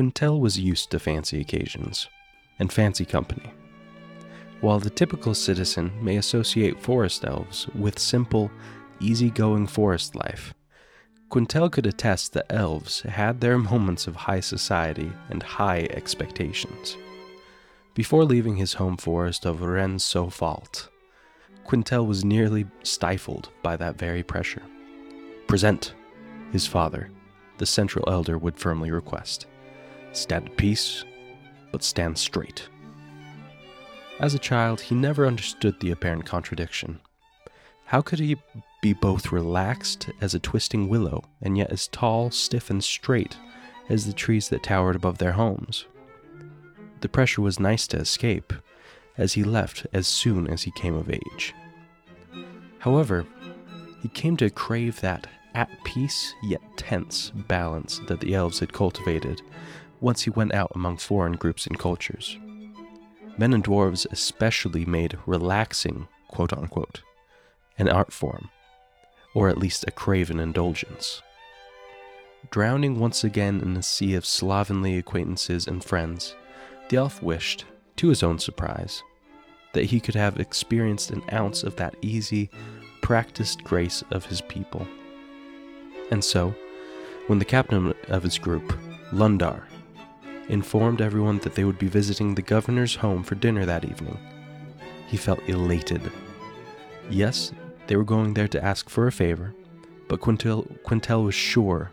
Quintel was used to fancy occasions and fancy company. While the typical citizen may associate forest elves with simple, easygoing forest life, Quintel could attest that elves had their moments of high society and high expectations. Before leaving his home forest of Rennes Quintel was nearly stifled by that very pressure. Present, his father, the central elder would firmly request. Stand at peace, but stand straight. As a child, he never understood the apparent contradiction. How could he be both relaxed as a twisting willow and yet as tall, stiff, and straight as the trees that towered above their homes? The pressure was nice to escape, as he left as soon as he came of age. However, he came to crave that at peace yet tense balance that the elves had cultivated once he went out among foreign groups and cultures. Men and dwarves especially made relaxing, quote unquote, an art form, or at least a craven indulgence. Drowning once again in a sea of slovenly acquaintances and friends, the elf wished, to his own surprise, that he could have experienced an ounce of that easy, practiced grace of his people. And so, when the captain of his group, Lundar, informed everyone that they would be visiting the governor's home for dinner that evening, he felt elated. Yes, they were going there to ask for a favor, but Quintel, Quintel was sure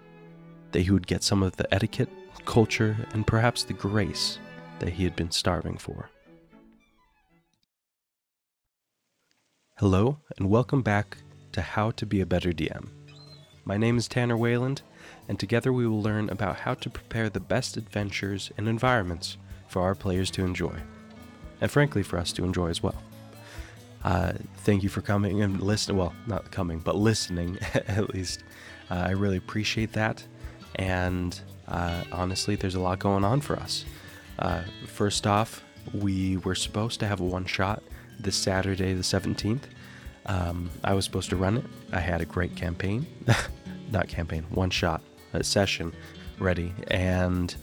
that he would get some of the etiquette, culture, and perhaps the grace that he had been starving for. Hello, and welcome back to How to Be a Better DM. My name is Tanner Wayland, and together we will learn about how to prepare the best adventures and environments for our players to enjoy, and frankly, for us to enjoy as well. Uh, thank you for coming and listening. Well, not coming, but listening at least. Uh, I really appreciate that. And uh, honestly, there's a lot going on for us. Uh, first off, we were supposed to have a one shot this Saturday, the 17th. Um, I was supposed to run it. I had a great campaign, not campaign, one shot, session ready. And,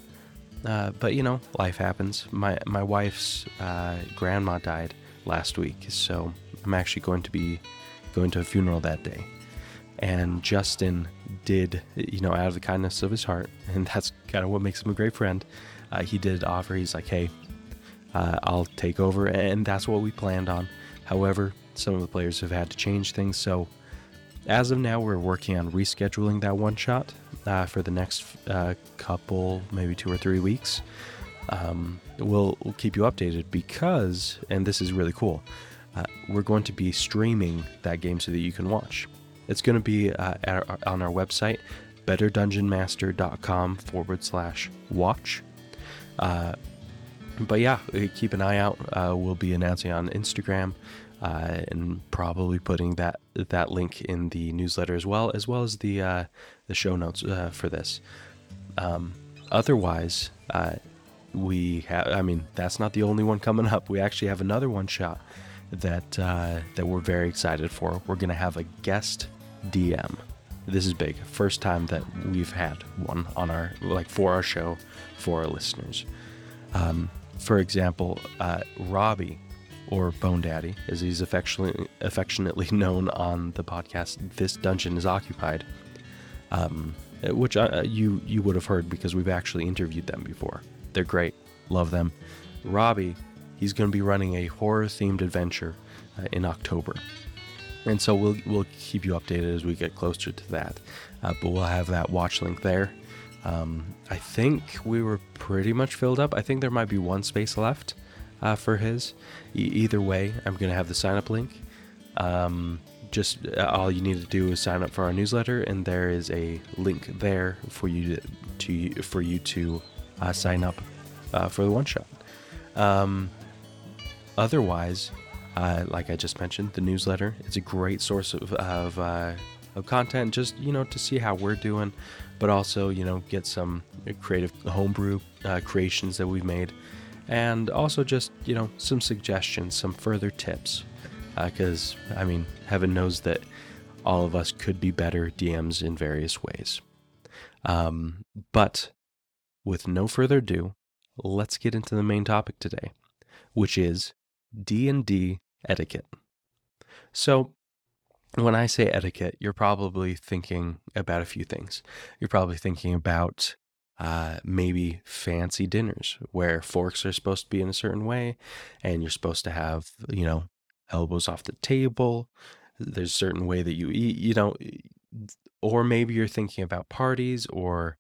uh, but you know, life happens. My, my wife's uh, grandma died last week, so I'm actually going to be going to a funeral that day. And Justin did, you know, out of the kindness of his heart, and that's kind of what makes him a great friend uh, he did offer. He's like, hey, uh, I'll take over, and that's what we planned on. However, some of the players have had to change things, so as of now, we're working on rescheduling that one shot uh, for the next uh, couple, maybe two or three weeks. Um, we'll, we'll, keep you updated because, and this is really cool, uh, we're going to be streaming that game so that you can watch. It's going to be uh, our, on our website, betterdungeonmaster.com forward slash watch. Uh, but yeah, keep an eye out. Uh, we'll be announcing on Instagram uh, and probably putting that that link in the newsletter as well, as well as the uh, the show notes uh, for this. Um, otherwise, uh, we have. I mean, that's not the only one coming up. We actually have another one shot that uh, that we're very excited for. We're gonna have a guest DM. This is big. First time that we've had one on our like for our show for our listeners. Um, for example, uh, Robbie, or Bone Daddy, as he's affectionately, affectionately known on the podcast, This Dungeon is Occupied, um, which uh, you, you would have heard because we've actually interviewed them before. They're great, love them. Robbie, he's going to be running a horror themed adventure uh, in October. And so we'll, we'll keep you updated as we get closer to that. Uh, but we'll have that watch link there. Um, I think we were pretty much filled up. I think there might be one space left uh, for his. E- either way, I'm going to have the sign up link. Um, just uh, all you need to do is sign up for our newsletter, and there is a link there for you to, to for you to uh, sign up uh, for the one shot. Um, otherwise, uh, like I just mentioned, the newsletter is a great source of of, uh, of content. Just you know to see how we're doing but also you know get some creative homebrew creations that we've made, and also just you know some suggestions, some further tips, because uh, I mean heaven knows that all of us could be better DMs in various ways. Um, but with no further ado, let's get into the main topic today, which is D&D etiquette. So, when I say etiquette, you're probably thinking about a few things. You're probably thinking about uh, maybe fancy dinners where forks are supposed to be in a certain way and you're supposed to have, you know, elbows off the table. There's a certain way that you eat, you know, or maybe you're thinking about parties or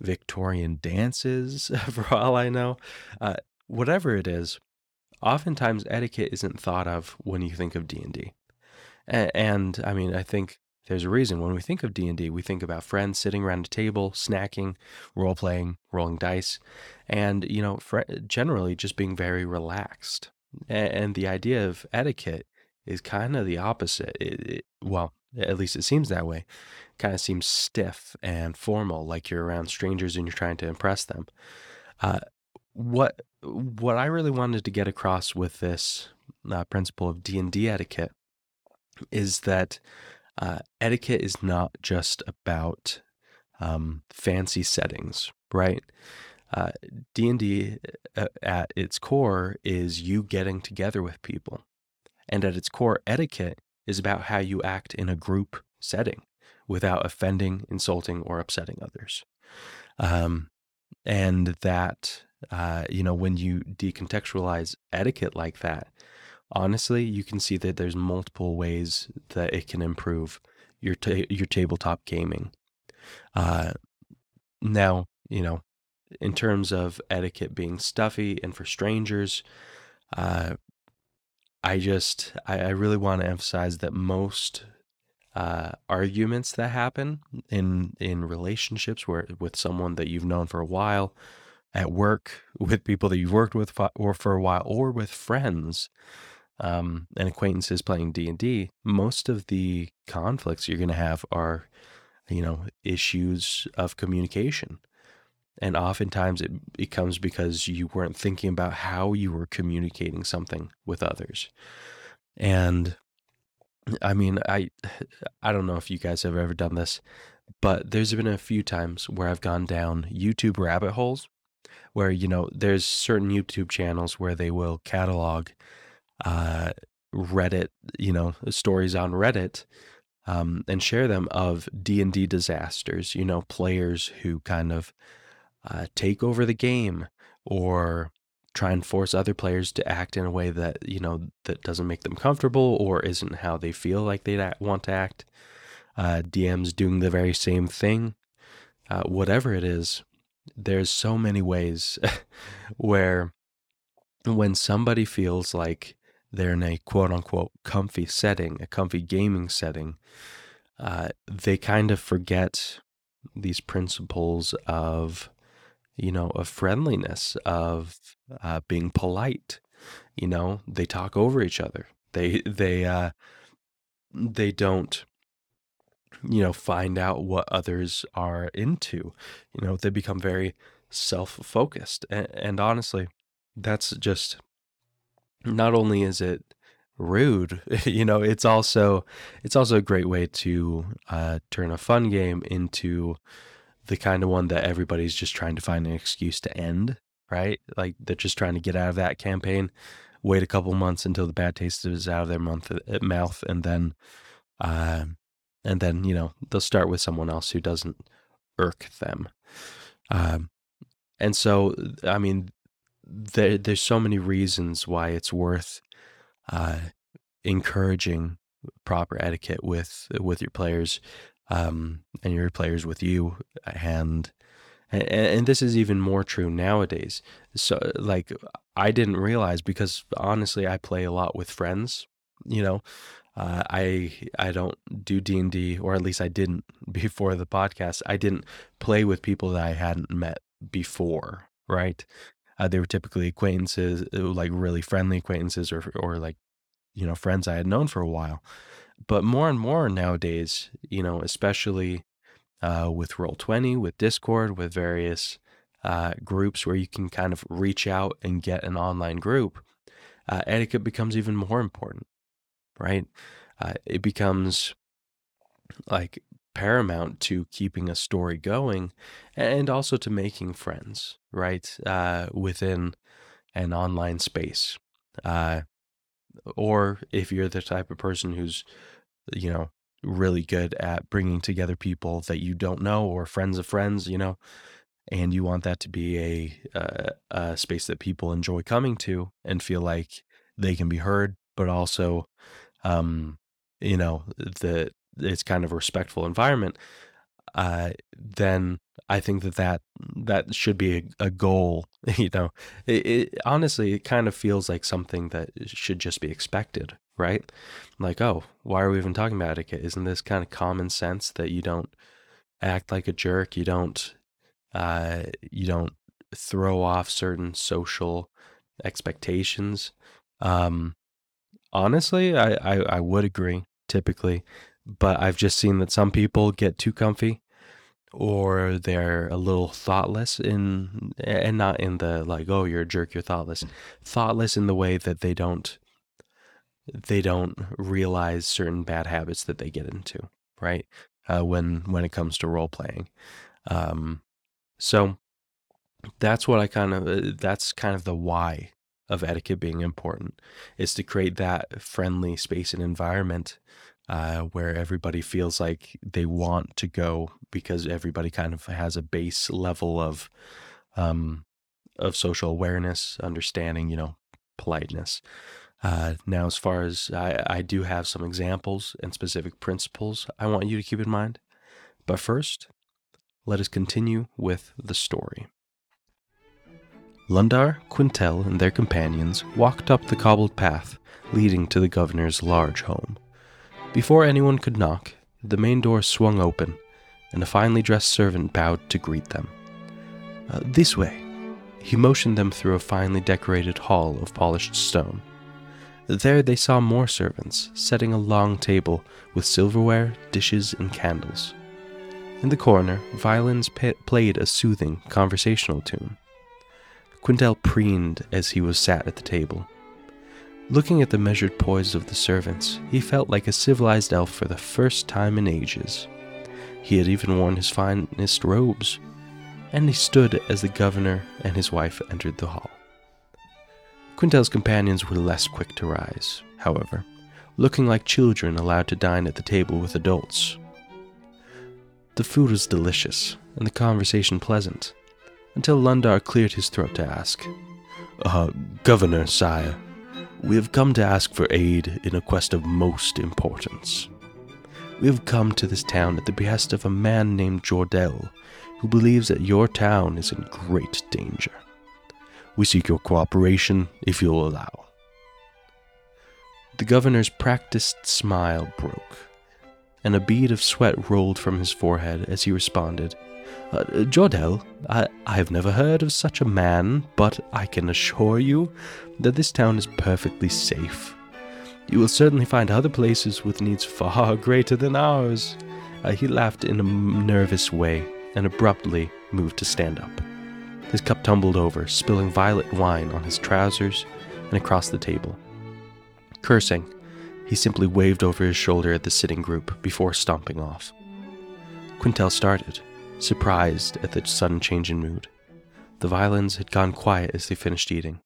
Victorian dances, for all I know. Uh, whatever it is, oftentimes etiquette isn't thought of when you think of D&D. And I mean, I think there's a reason when we think of D&D, we think about friends sitting around a table, snacking, role playing, rolling dice, and you know, generally just being very relaxed. And the idea of etiquette is kind of the opposite. It, it, well, at least it seems that way. Kind of seems stiff and formal, like you're around strangers and you're trying to impress them. Uh, what what I really wanted to get across with this uh, principle of D and D etiquette is that uh, etiquette is not just about um, fancy settings, right? Uh, D and D uh, at its core is you getting together with people, and at its core, etiquette is about how you act in a group setting without offending, insulting, or upsetting others. Um, and that uh, you know when you decontextualize etiquette like that, honestly, you can see that there's multiple ways that it can improve your ta- your tabletop gaming. Uh, now, you know, in terms of etiquette being stuffy and for strangers, uh, I just I, I really want to emphasize that most uh, arguments that happen in in relationships where with someone that you've known for a while, at work with people that you've worked with or for a while, or with friends um, and acquaintances playing D and D, most of the conflicts you're going to have are, you know, issues of communication, and oftentimes it, it comes because you weren't thinking about how you were communicating something with others, and I mean, I I don't know if you guys have ever done this, but there's been a few times where I've gone down YouTube rabbit holes where you know there's certain YouTube channels where they will catalog uh, Reddit, you know, stories on Reddit, um, and share them of D and D disasters. You know, players who kind of uh, take over the game or try and force other players to act in a way that you know that doesn't make them comfortable or isn't how they feel like they want to act. Uh, DMs doing the very same thing. Uh, whatever it is, there's so many ways where when somebody feels like they're in a quote unquote comfy setting, a comfy gaming setting, uh, they kind of forget these principles of, you know, of friendliness, of uh, being polite. You know, they talk over each other. They they uh, they don't, you know, find out what others are into. You know, they become very self focused, and, and honestly, that's just not only is it rude, you know, it's also it's also a great way to uh, turn a fun game into the kind of one that everybody's just trying to find an excuse to end, right? Like they're just trying to get out of that campaign, wait a couple months until the bad taste is out of their month, uh, mouth, and then, uh, and then you know they'll start with someone else who doesn't irk them. Um, and so, I mean, there, there's so many reasons why it's worth uh, encouraging proper etiquette with with your players um, and your players with you and, and and this is even more true nowadays. So like i didn't realize because honestly i play a lot with friends you know? Uh, i i don't do d&d or at least i didn't before the podcast. I didn't play with people that i hadn't met before right uh, they were typically acquaintances, uh, like really friendly acquaintances, or or like you know friends I had known for a while. But more and more nowadays, you know, especially uh, with Roll Twenty, with Discord, with various uh, groups where you can kind of reach out and get an online group, uh, etiquette becomes even more important, right? Uh, it becomes like paramount to keeping a story going and also to making friends, right? Uh, within an online space. Uh, or if you're the type of person who's, you know, really good at bringing together people that you don't know or friends of friends, you know, and you want that to be a, uh, a space that people enjoy coming to and feel like they can be heard, but also, um, you know, that it's kind of a respectful environment, uh, then I think that that, that should be a, a goal. You know, it, it, honestly, it kind of feels like something that should just be expected, right? Like, oh, why are we even talking about etiquette? Isn't this kind of common sense that you don't act like a jerk? You don't, uh, you don't throw off certain social expectations. Um, honestly, I, I, I would agree typically, but I've just seen that some people get too comfy or they're a little thoughtless in and not in the like oh you're a jerk you're thoughtless. Thoughtless in the way that they don't they don't realize certain bad habits that they get into right? Uh, when when it comes to role playing um, so that's what i kind of uh, that's kind of the why of etiquette being important is to create that friendly space and environment uh, where everybody feels like they want to go because everybody kind of has a base level of um, of social awareness, understanding, you know, politeness. Uh, now, as far as I, I do have some examples and specific principles I want you to keep in mind. But first, let us continue with the story. Lundar, Quintel, and their companions walked up the cobbled path leading to the governor's large home. Before anyone could knock, the main door swung open, and a finely dressed servant bowed to greet them. Uh, this way. He motioned them through a finely decorated hall of polished stone. There they saw more servants, setting a long table with silverware, dishes, and candles. In the corner, violins played a soothing conversational tune. Quintel preened as he was sat at the table. Looking at the measured poise of the servants, he felt like a civilized elf for the first time in ages. He had even worn his finest robes, and he stood as the governor and his wife entered the hall. Quintel's companions were less quick to rise, however, looking like children allowed to dine at the table with adults. The food was delicious, and the conversation pleasant, until Lundar cleared his throat to ask, uh, Governor, sire, we have come to ask for aid in a quest of most importance. We have come to this town at the behest of a man named Jordell, who believes that your town is in great danger. We seek your cooperation if you'll allow. The governor's practiced smile broke, and a bead of sweat rolled from his forehead as he responded, uh, Jordell, I, I have never heard of such a man, but I can assure you that this town is perfectly safe. You will certainly find other places with needs far greater than ours. Uh, he laughed in a nervous way and abruptly moved to stand up. His cup tumbled over, spilling violet wine on his trousers and across the table. Cursing, he simply waved over his shoulder at the sitting group before stomping off. Quintel started, surprised at the sudden change in mood. The violins had gone quiet as they finished eating.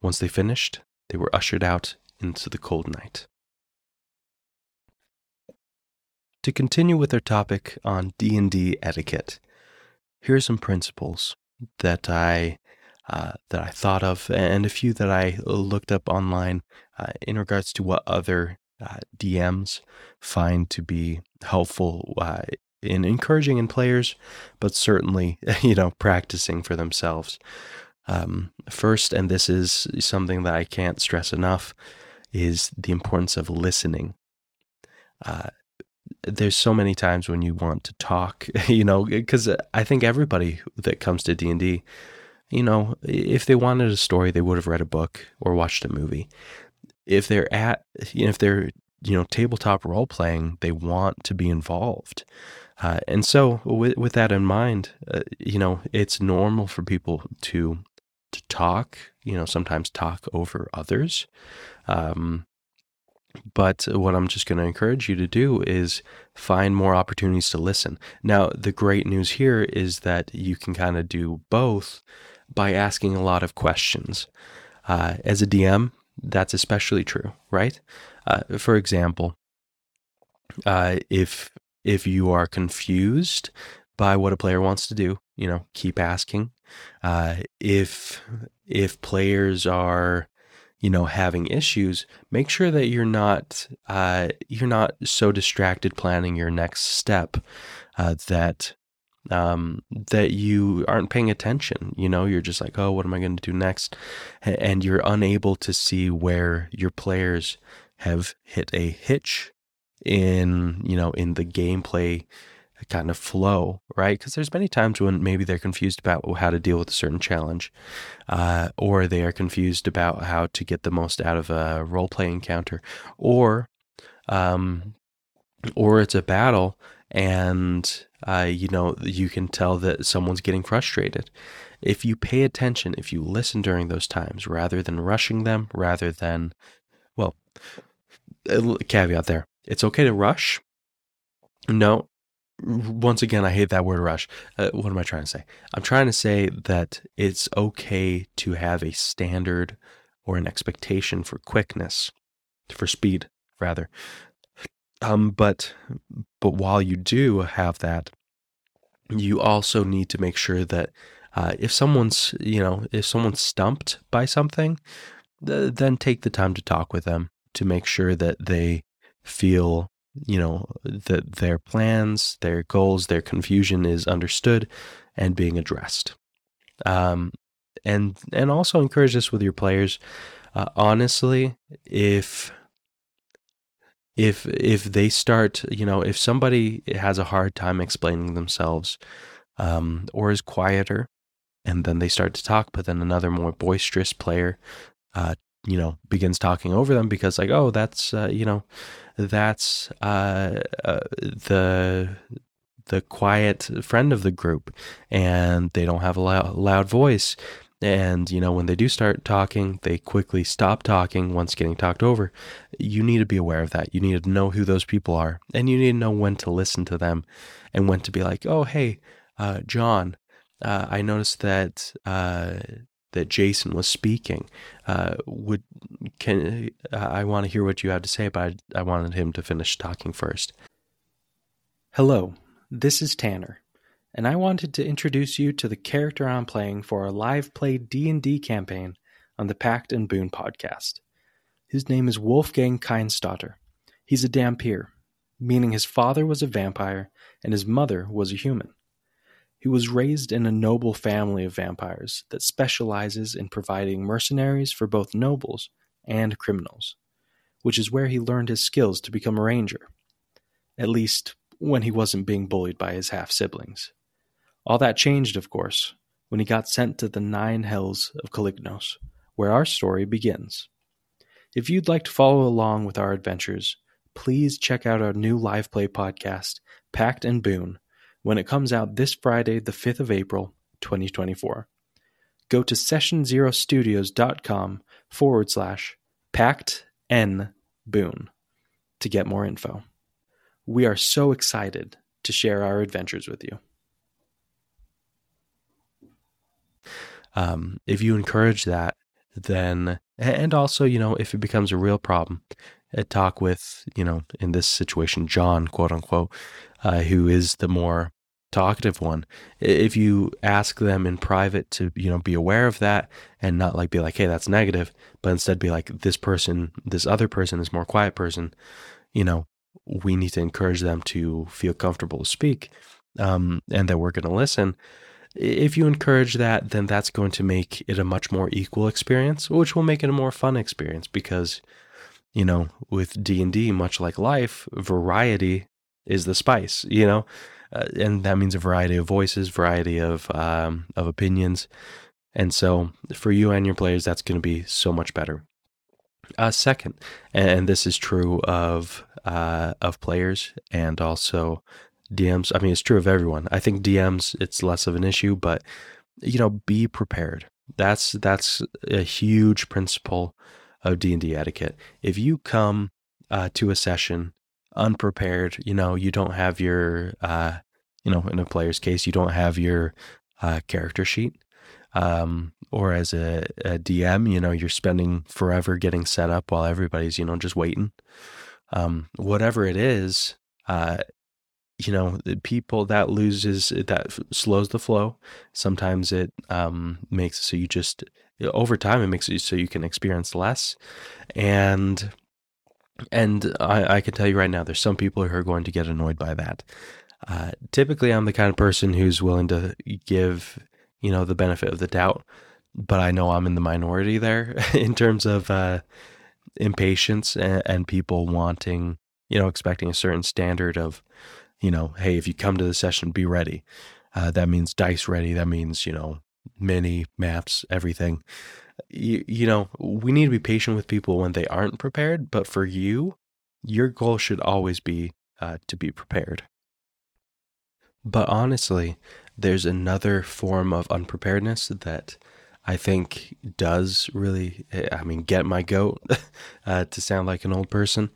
Once they finished, they were ushered out into the cold night. To continue with our topic on D&D etiquette, here are some principles that I uh, that I thought of, and a few that I looked up online uh, in regards to what other uh, DMs find to be helpful uh, in encouraging in players, but certainly, you know, practicing for themselves. Um, first, and this is something that I can't stress enough, is the importance of listening. Uh, there's so many times when you want to talk, you know, because I think everybody that comes to D and D, you know, if they wanted a story, they would have read a book or watched a movie. If they're at, you know, if they're you know tabletop role playing, they want to be involved. Uh, and so, with, with that in mind, uh, you know, it's normal for people to to talk. You know, sometimes talk over others. Um, but what I'm just going to encourage you to do is find more opportunities to listen. Now, the great news here is that you can kind of do both by asking a lot of questions. Uh, as a DM, that's especially true, right? Uh, for example, uh, if if you are confused by what a player wants to do, you know, keep asking. Uh, if if players are you know having issues make sure that you're not uh, you're not so distracted planning your next step uh, that um, that you aren't paying attention you know you're just like oh what am i going to do next and you're unable to see where your players have hit a hitch in you know in the gameplay kind of flow, right? Because there's many times when maybe they're confused about how to deal with a certain challenge, uh, or they are confused about how to get the most out of a role play encounter, or, um, or it's a battle and uh, you know you can tell that someone's getting frustrated. If you pay attention, if you listen during those times, rather than rushing them, rather than, well, caveat there, it's okay to rush. No, once again, I hate that word rush. Uh, what am I trying to say? I'm trying to say that it's okay to have a standard or an expectation for quickness, for speed, rather. Um, but but while you do have that, you also need to make sure that uh, if someone's you know if someone's stumped by something, th- then take the time to talk with them to make sure that they feel you know that their plans their goals their confusion is understood and being addressed. Um, and and also encourage this with your players. Uh, honestly if if if they start you know if somebody has a hard time explaining themselves um, or is quieter and then they start to talk but then another more boisterous player uh, you know begins talking over them because like oh that's uh, you know that's uh, uh, the the quiet friend of the group and they don't have a loud, loud voice. And you know when they do start talking they quickly stop talking once getting talked over. You need to be aware of that. You need to know who those people are and you need to know when to listen to them and when to be like oh hey uh, john uh, i noticed that uh, that Jason was speaking. Uh, would can I want to hear what you have to say, but I, I wanted him to finish talking first. Hello, this is Tanner, and I wanted to introduce you to the character I'm playing for our live play D&D campaign on the Pact and Boon podcast. His name is Wolfgang Keinstotter. He's a Dhampir, meaning his father was a vampire and his mother was a human. He was raised in a noble family of vampires that specializes in providing mercenaries for both nobles and criminals, which is where he learned his skills to become a ranger. At least, when he wasn't being bullied by his half siblings. All that changed, of course, when he got sent to the Nine Hells of Calignos, where our story begins. If you'd like to follow along with our adventures, please check out our new live play podcast, Pact and Boon, when it comes out this Friday, the 5th of April, 2024. Go to sessionzerostudios.com forward slash pact n boon to get more info. We are so excited to share our adventures with you. Um, if you encourage that, then, and also, you know, if it becomes a real problem, uh, talk with, you know, in this situation, John, quote unquote, uh, who is the more talkative one. If you ask them in private to, you know, be aware of that and not like be like, hey, that's negative, but instead be like, this person, this other person is more quiet person, you know, we need to encourage them to feel comfortable to speak um, and that we're going to listen. If you encourage that, then that's going to make it a much more equal experience, which will make it a more fun experience because, you know, with D and D, much like life, variety is the spice. You know, uh, and that means a variety of voices, variety of um, of opinions, and so for you and your players, that's going to be so much better. Uh, second, and this is true of uh, of players and also DMs. I mean, it's true of everyone. I think DMs it's less of an issue, but you know, be prepared. That's that's a huge principle of D and D etiquette. If you come uh, to a session unprepared, you know, you don't have your, uh, you know, in a player's case, you don't have your uh, character sheet. Um, or as a, a, DM, you know, you're spending forever getting set up while everybody's, you know, just waiting. Um, whatever it is, uh, you know, people that loses, that slows the flow. Sometimes it um, makes so you just, over time, it makes it so you can experience less. And and I, I, can tell you right now, there's some people who are going to get annoyed by that. Uh, typically, I'm the kind of person who's willing to give, you know, the benefit of the doubt, but I know I'm in the minority there in terms of uh, impatience and, and, people wanting, you know, expecting a certain standard of, you know, hey, if you come to the session, be ready. Uh, that means dice ready. That means, you know, mini maps, everything you, you know, we need to be patient with people when they aren't prepared. But for you, your goal should always be uh, to be prepared. But honestly, there's another form of unpreparedness that I think does really, eh, I mean, get my goat uh, to sound like an old person.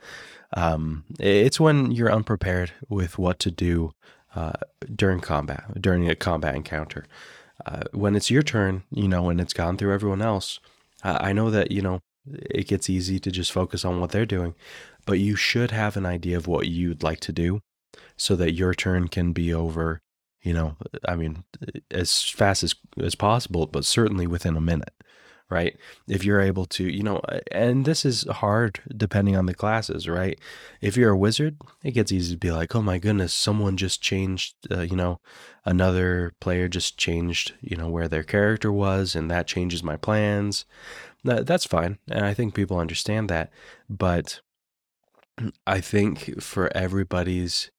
Um, it's when you're unprepared with what to do uh, during combat, during a combat encounter. Uh, when it's your turn, you know, when it's gone through everyone else, I know that, you know, it gets easy to just focus on what they're doing, but you should have an idea of what you'd like to do so that your turn can be over, you know, I mean, as fast as, as possible, but certainly within a minute right? If you're able to, you know, and this is hard depending on the classes, right? If you're a wizard, it gets easy to be like, oh my goodness, someone just changed, uh, you know, another player just changed, you know, where their character was, and that changes my plans. That, that's fine. And I think people understand that. But I think for everybody's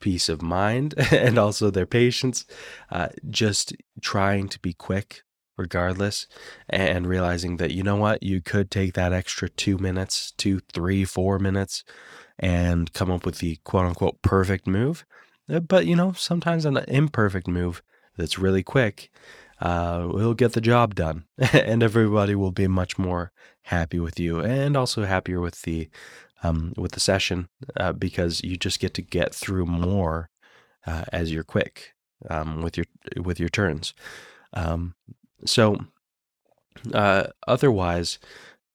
peace of mind and also their patience, uh, just trying to be quick regardless and realizing that you know what you could take that extra two minutes two three four minutes and come up with the quote unquote perfect move. Uh, but you know sometimes an imperfect move that's really quick uh, will get the job done and everybody will be much more happy with you and also happier with the um, with the session uh, because you just get to get through more uh, as you're quick um, with your with your turns. Um, so, uh, otherwise,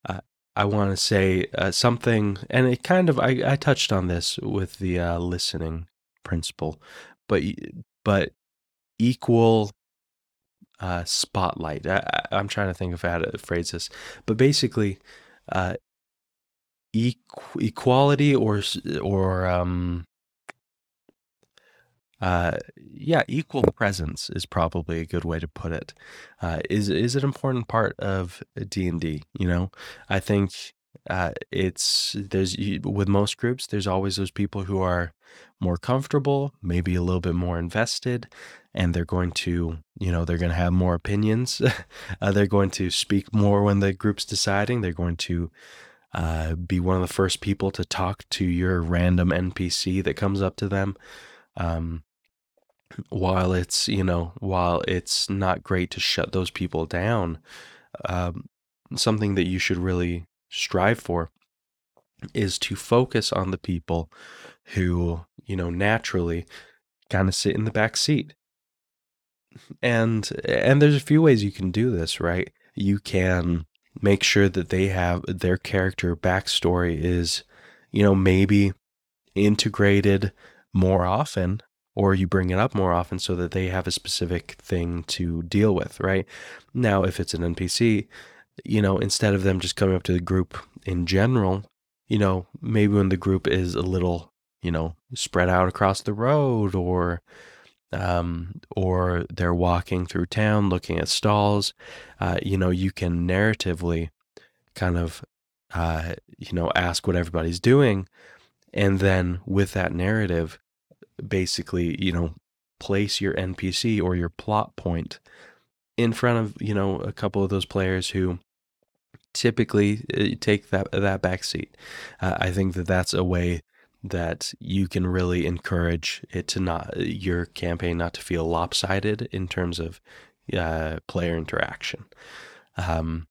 uh, I want to say uh, something, and it kind of I, I touched on this with the uh, listening principle, but but equal uh, spotlight. I, am trying to think of how to phrase this, but basically, uh, equality or or um, uh, yeah, equal presence is probably a good way to put it. Uh, is is an important part of D and D. You know, I think uh, it's there's with most groups there's always those people who are more comfortable, maybe a little bit more invested, and they're going to you know they're going to have more opinions. uh, they're going to speak more when the group's deciding. They're going to uh, be one of the first people to talk to your random NPC that comes up to them. Um, while it's you know while it's not great to shut those people down um, something that you should really strive for is to focus on the people who you know naturally kind of sit in the back seat. And and there's a few ways you can do this right? You can make sure that they have their character backstory is you know maybe integrated more often or you bring it up more often so that they have a specific thing to deal with, right? Now, if it's an NPC, you know, instead of them just coming up to the group in general, you know, maybe when the group is a little, you know, spread out across the road or um, or they're walking through town looking at stalls, uh, you know, you can narratively kind of, uh, you know, ask what everybody's doing. And then with that narrative, basically, you know, place your NPC or your plot point in front of, you know, a couple of those players who typically uh, take that that back seat. Uh, I think that that's a way that you can really encourage it to not your campaign not to feel lopsided in terms of uh, player interaction. Um,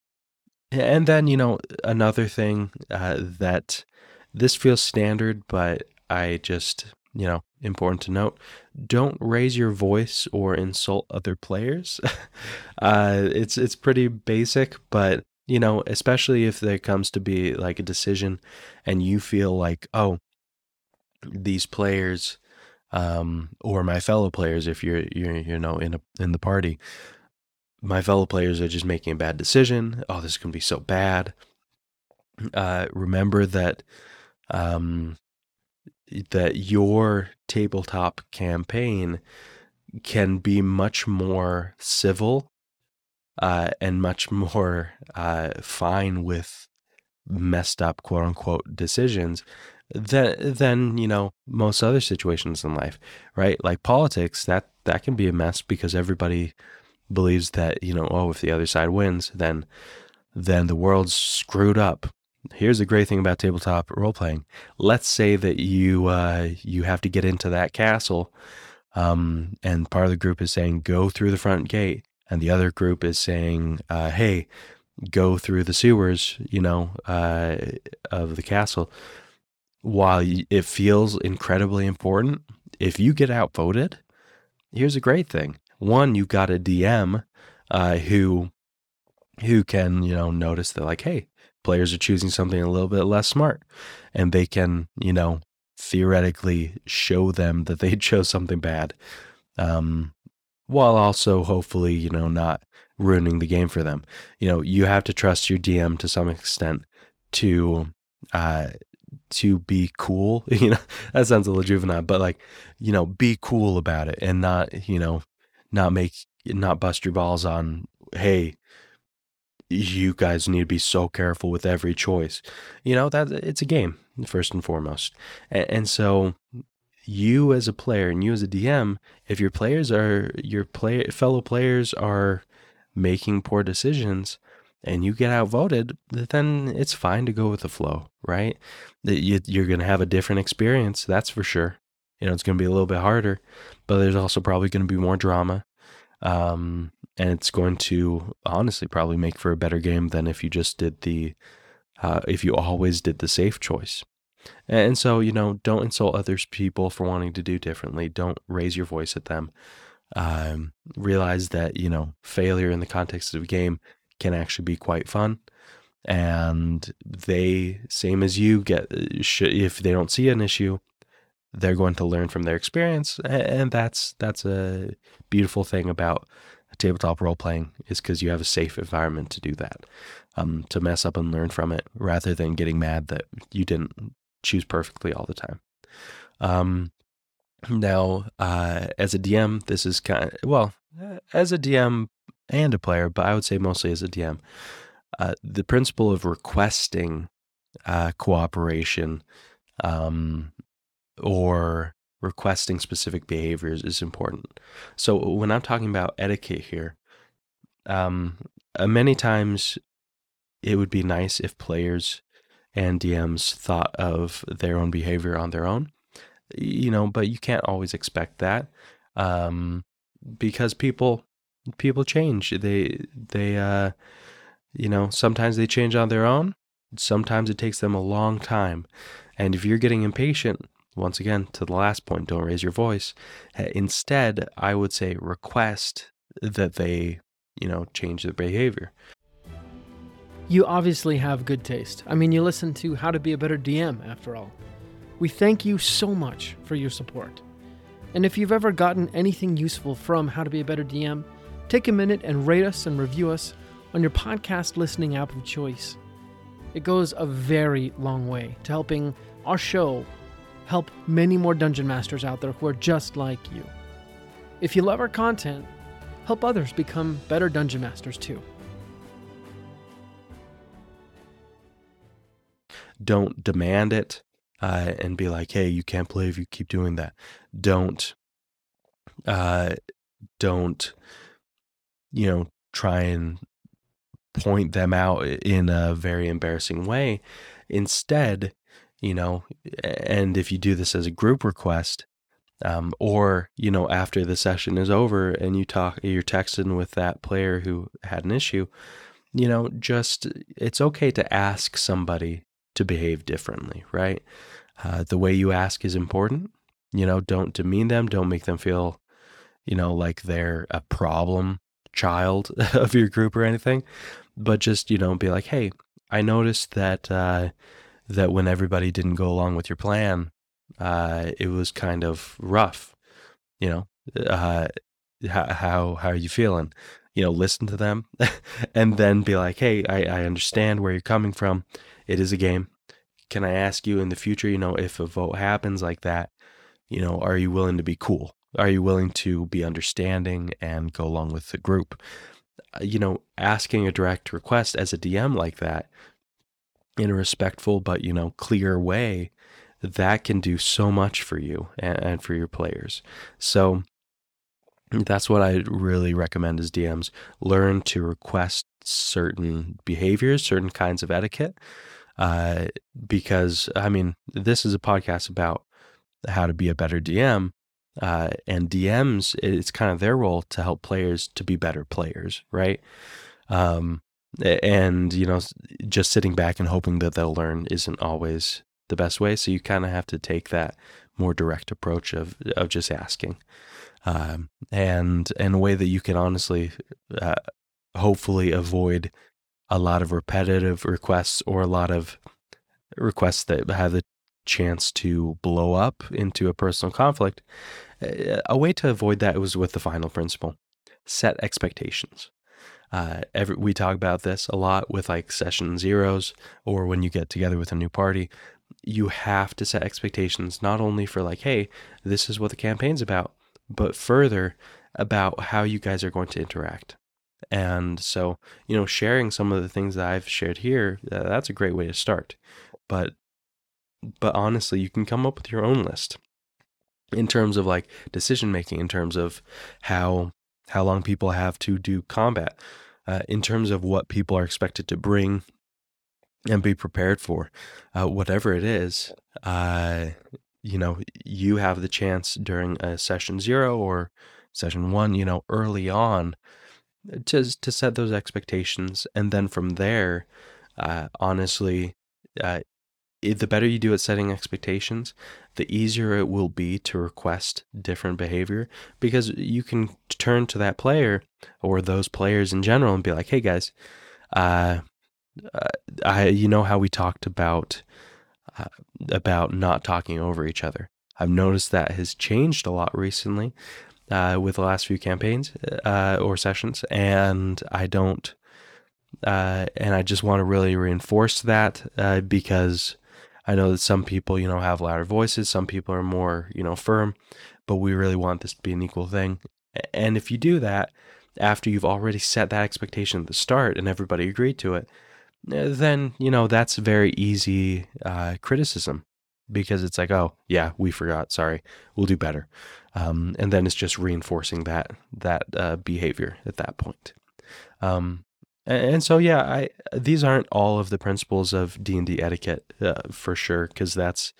and then you know another thing uh, that this feels standard, but I just, you know, important to note don't raise your voice or insult other players. uh, it's it's pretty basic, but you know, especially if there comes to be like a decision and you feel like, oh, these players um, or my fellow players, if you're you're you know in a in the party, my fellow players are just making a bad decision. Oh, this can be so bad. Uh, remember that um, that your tabletop campaign can be much more civil uh, and much more uh, fine with messed up quote unquote decisions than than you know most other situations in life right? Like politics that that can be a mess because everybody believes that you know oh if the other side wins then then the world's screwed up here's the great thing about tabletop role playing let's say that you uh, you have to get into that castle um, and part of the group is saying go through the front gate and the other group is saying, uh, "Hey, go through the sewers," you know, uh, of the castle. While it feels incredibly important, if you get outvoted, here's a great thing: one, you've got a DM uh, who who can you know notice that like, hey, players are choosing something a little bit less smart, and they can you know theoretically show them that they chose something bad. Um, while also hopefully, you know, not ruining the game for them. You know, you have to trust your DM to some extent to uh to be cool. You know, that sounds a little juvenile, but like, you know, be cool about it and not, you know, not make not bust your balls on, hey, you guys need to be so careful with every choice. You know, that it's a game, first and foremost. And, and so you as a player and you as a DM, if your players are your play fellow players are making poor decisions and you get outvoted, then it's fine to go with the flow, right? You're going to have a different experience, that's for sure. You know, it's going to be a little bit harder, but there's also probably going to be more drama. Um, and it's going to honestly probably make for a better game than if you just did the, uh, if you always did the safe choice. And so, you know, don't insult other people for wanting to do differently. Don't raise your voice at them. Um, realize that, you know, failure in the context of a game can actually be quite fun. And they, same as you, get if they don't see an issue, they're going to learn from their experience, and that's that's a beautiful thing about tabletop role playing is because you have a safe environment to do that, um, to mess up and learn from it, rather than getting mad that you didn't choose perfectly all the time. Um, now, uh, as a DM, this is kind of, well, as a DM and a player, but I would say mostly as a DM, uh, the principle of requesting uh, cooperation um, or requesting specific behaviors is important. So when I'm talking about etiquette here, um, uh, many times it would be nice if players and DMs thought of their own behavior on their own. You know, but you can't always expect that um, because people people change. They they uh, you know sometimes they change on their own. Sometimes it takes them a long time, and if you're getting impatient, once again to the last point, don't raise your voice. Uh, instead, I would say request that they you know change their behavior. You obviously have good taste. I mean, you listen to How to Be a Better DM, after all. We thank you so much for your support. And if you've ever gotten anything useful from How to Be a Better DM, take a minute and rate us and review us on your podcast listening app of choice. It goes a very long way to helping our show help many more dungeon masters out there who are just like you. If you love our content, help others become better dungeon masters too. Don't demand it uh, and be like, "Hey, you can't play if you keep doing that." Don't, uh, don't, you know, try and point them out in a very embarrassing way. Instead, you know, and if you do this as a group request, um, or you know, after the session is over and you talk, you're texting with that player who had an issue, you know, just it's okay to ask somebody to behave differently, right? Uh, the way you ask is important. You know, don't demean them. Don't make them feel, you know, like they're a problem child of your group or anything. But just, you know, be like, hey, I noticed that uh, that when everybody didn't go along with your plan, uh, it was kind of rough. You know, uh, how, how how are you feeling? You know, listen to them, and then be like, hey, I, I understand where you're coming from. It is a game. Can I ask you in the future? You know, if a vote happens like that, you know, are you willing to be cool? Are you willing to be understanding and go along with the group? Uh, you know, asking a direct request as a DM like that in a respectful but, you know, clear way, that can do so much for you and, for your players. So that's what I really recommend as DMs. Learn to request certain behaviors, certain kinds of etiquette. Uh, because, I mean, this is a podcast about how to be a better DM. Uh, and DMs, it's kind of their role to help players to be better players, right? Um, and, you know, just sitting back and hoping that they'll learn isn't always the best way. So you kind of have to take that more direct approach of, of just asking. Um, and in a way that you can honestly, uh, hopefully avoid a lot of repetitive requests or a lot of requests that have the chance to blow up into a personal conflict. A way to avoid that was with the final principle set expectations. Uh, every, we talk about this a lot with like session zeros or when you get together with a new party. You have to set expectations not only for like, hey, this is what the campaign's about, but further about how you guys are going to interact. And so, you know, sharing some of the things that I've shared here, uh, that's a great way to start. But but honestly, you can come up with your own list in terms of like decision making, in terms of how how long people have to do combat, uh, in terms of what people are expected to bring and be prepared for, uh, whatever it is. Uh, you know, you have the chance during a session zero or session one, you know, early on to to set those expectations, and then from there, uh, honestly, uh, the better you do at setting expectations, the easier it will be to request different behavior because you can turn to that player or those players in general and be like, "Hey guys, uh, uh I you know how we talked about uh, about not talking over each other. I've noticed that has changed a lot recently uh, with the last few campaigns uh, or sessions, and I don't, uh, and I just want to really reinforce that because I know that some people, you know, have louder voices, some people are more, you know, firm, but we really want this to be an equal thing. And if you do that after you've already set that expectation at the start and everybody agreed to it, uh, then you know that's very easy uh, criticism because it's like, oh yeah, we forgot. Sorry, we'll do better. Um, and then it's just reinforcing that that uh, behavior at that point. Um, and, so yeah, I these aren't all of the principles of D and D etiquette uh, for sure because that's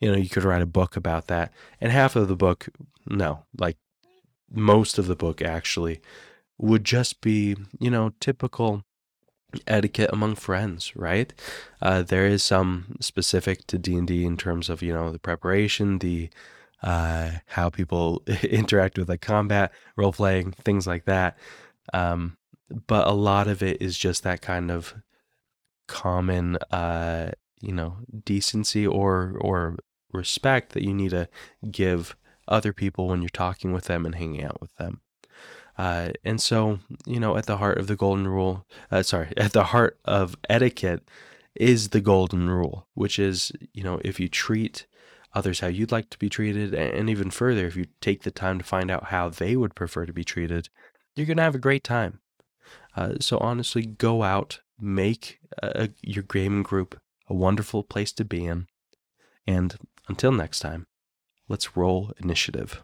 you know you could write a book about that, and half of the book, no, like most of the book actually would just be you know typical etiquette among friends right? Uh, there is some specific to d&d in terms of you know the preparation the uh, how people interact with like combat role playing things like that. Um, but a lot of it is just that kind of common uh, you know decency or or respect that you need to give other people when you're talking with them and hanging out with them uh, and so, you know, at the heart of the golden rule, uh, sorry, at the heart of etiquette is the golden rule, which is, you know, if you treat others how you'd like to be treated, and even further, if you take the time to find out how they would prefer to be treated, you're going to have a great time. Uh, so, honestly, go out, make uh, your gaming group a wonderful place to be in. And until next time, let's roll initiative.